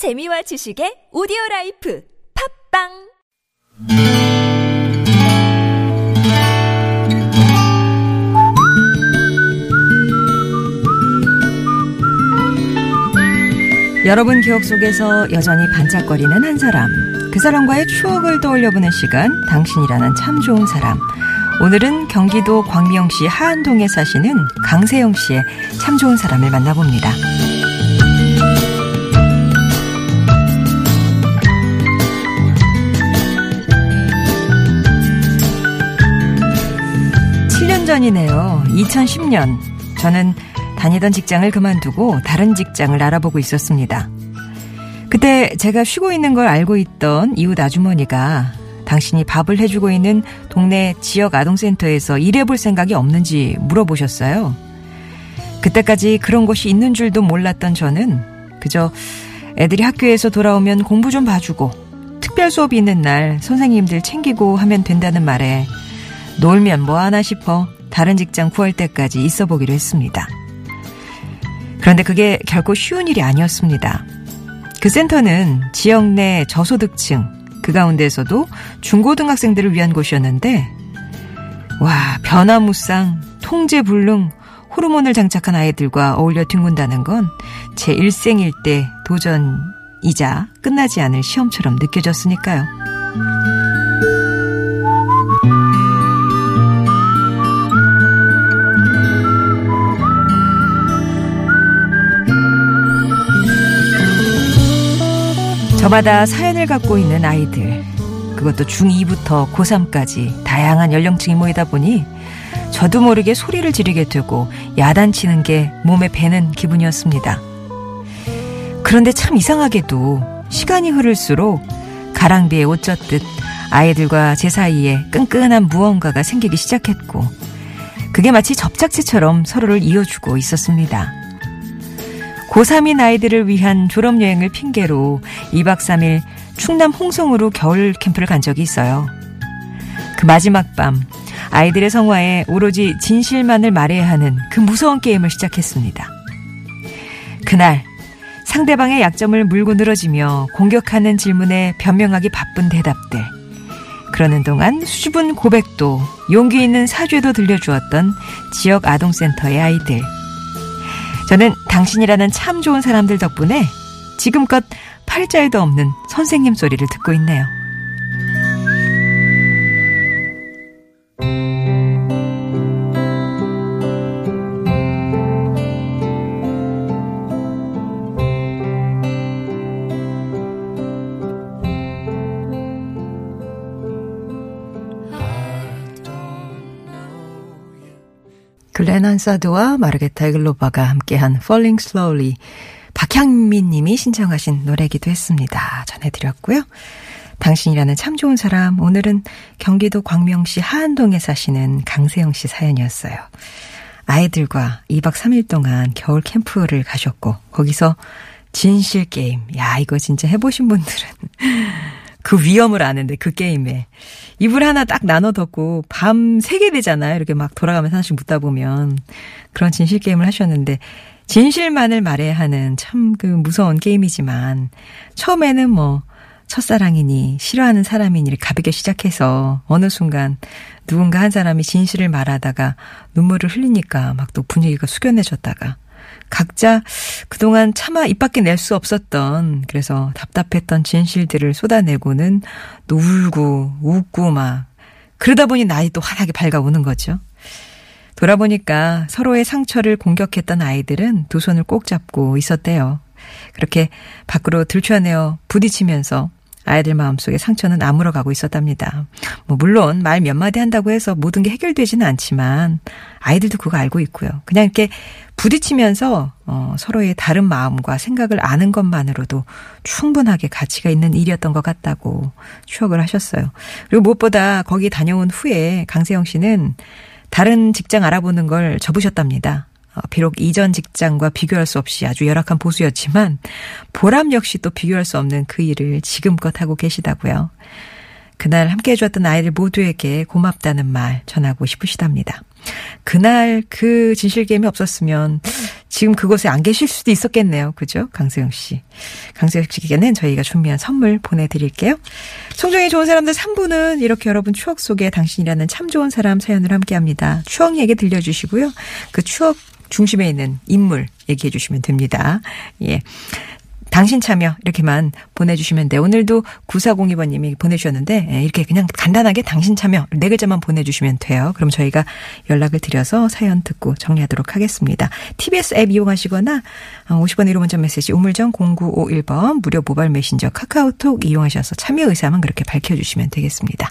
재미와 지식의 오디오 라이프 팟빵 여러분 기억 속에서 여전히 반짝거리는 한 사람. 그 사람과의 추억을 떠올려보는 시간, 당신이라는 참 좋은 사람. 오늘은 경기도 광명시 하안동에 사시는 강세영 씨의 참 좋은 사람을 만나봅니다. 전이네요 (2010년) 저는 다니던 직장을 그만두고 다른 직장을 알아보고 있었습니다. 그때 제가 쉬고 있는 걸 알고 있던 이웃 아주머니가 당신이 밥을 해주고 있는 동네 지역 아동센터에서 일해볼 생각이 없는지 물어보셨어요. 그때까지 그런 곳이 있는 줄도 몰랐던 저는 그저 애들이 학교에서 돌아오면 공부 좀 봐주고 특별 수업이 있는 날 선생님들 챙기고 하면 된다는 말에 놀면 뭐하나 싶어 다른 직장 구할 때까지 있어 보기로 했습니다. 그런데 그게 결코 쉬운 일이 아니었습니다. 그 센터는 지역 내 저소득층, 그 가운데서도 중고등학생들을 위한 곳이었는데, 와, 변화무쌍, 통제불능, 호르몬을 장착한 아이들과 어울려 뒹군다는 건 제 일생일 대 도전이자 끝나지 않을 시험처럼 느껴졌으니까요. 저마다 사연을 갖고 있는 아이들, 그것도 중2부터 고3까지 다양한 연령층이 모이다 보니 저도 모르게 소리를 지르게 되고 야단치는 게 몸에 배는 기분이었습니다. 그런데 참 이상하게도 시간이 흐를수록 가랑비에 옷 젖듯 아이들과 제 사이에 끈끈한 무언가가 생기기 시작했고 그게 마치 접착제처럼 서로를 이어주고 있었습니다. 고3인 아이들을 위한 졸업여행을 핑계로 2박 3일 충남 홍성으로 겨울 캠프를 간 적이 있어요. 그 마지막 밤, 아이들의 성화에 오로지 진실만을 말해야 하는 그 무서운 게임을 시작했습니다. 그날, 상대방의 약점을 물고 늘어지며 공격하는 질문에 변명하기 바쁜 대답들. 그러는 동안 수줍은 고백도 용기 있는 사죄도 들려주었던 지역 아동센터의 아이들. 저는 당신이라는 참 좋은 사람들 덕분에 지금껏 팔자에도 없는 선생님 소리를 듣고 있네요. 글렌 한사드와 마르게타 이글로바가 함께한 Falling Slowly 박향민 님이 신청하신 노래기도 했습니다. 전해드렸고요. 당신이라는 참 좋은 사람 오늘은 경기도 광명시 하안동에 사시는 강세영 씨 사연이었어요. 아이들과 2박 3일 동안 겨울 캠프를 가셨고 거기서 진실 게임. 야, 이거 진짜 해보신 분들은 그 위험을 아는데 그 게임에 이불 하나 딱 나눠 덮고 밤 새게 되잖아요. 이렇게 막 돌아가면서 하나씩 묻다 보면 그런 진실 게임을 하셨는데 진실만을 말해야 하는 참 그 무서운 게임이지만 처음에는 뭐 첫사랑이니 싫어하는 사람이니 가볍게 시작해서 어느 순간 누군가 한 사람이 진실을 말하다가 눈물을 흘리니까 막 또 분위기가 숙연해졌다가 각자 그동안 차마 입 밖에 낼 수 없었던 그래서 답답했던 진실들을 쏟아내고는 또 울고 웃고 막 그러다 보니 나이 또 환하게 밝아오는 거죠. 돌아보니까 서로의 상처를 공격했던 아이들은 두 손을 꼭 잡고 있었대요. 그렇게 밖으로 들춰내어 부딪히면서 아이들 마음속에 상처는 아물어가고 있었답니다. 뭐 물론 말 몇 마디 한다고 해서 모든 게 해결되지는 않지만 아이들도 그거 알고 있고요. 그냥 이렇게 부딪히면서 어, 서로의 다른 마음과 생각을 아는 것만으로도 충분하게 가치가 있는 일이었던 것 같다고 추억을 하셨어요. 그리고 무엇보다 거기 다녀온 후에 강세영 씨는 다른 직장 알아보는 걸 접으셨답니다. 어, 비록 이전 직장과 비교할 수 없이 아주 열악한 보수였지만 보람 역시 또 비교할 수 없는 그 일을 지금껏 하고 계시다고요. 그날 함께 해주었던 아이들 모두에게 고맙다는 말 전하고 싶으시답니다. 그날 그 진실게임이 없었으면 지금 그곳에 안 계실 수도 있었겠네요. 그죠? 강세영 씨. 강세영 씨에게는 저희가 준비한 선물 보내드릴게요. 송정이 좋은 사람들 3부는 이렇게 여러분 추억 속에 당신이라는 참 좋은 사람 사연을 함께 합니다. 추억 얘기 들려주시고요. 그 추억 중심에 있는 인물 얘기해 주시면 됩니다. 예. 당신 참여 이렇게만 보내주시면 돼. 오늘도 9402번님이 보내주셨는데 예, 이렇게 그냥 간단하게 당신 참여 네 글자만 보내주시면 돼요. 그럼 저희가 연락을 드려서 사연 듣고 정리하도록 하겠습니다. TBS 앱 이용하시거나 50번 1호 문자 메시지 우물정 0951번 무료 모바일 메신저 카카오톡 이용하셔서 참여 의사만 그렇게 밝혀주시면 되겠습니다.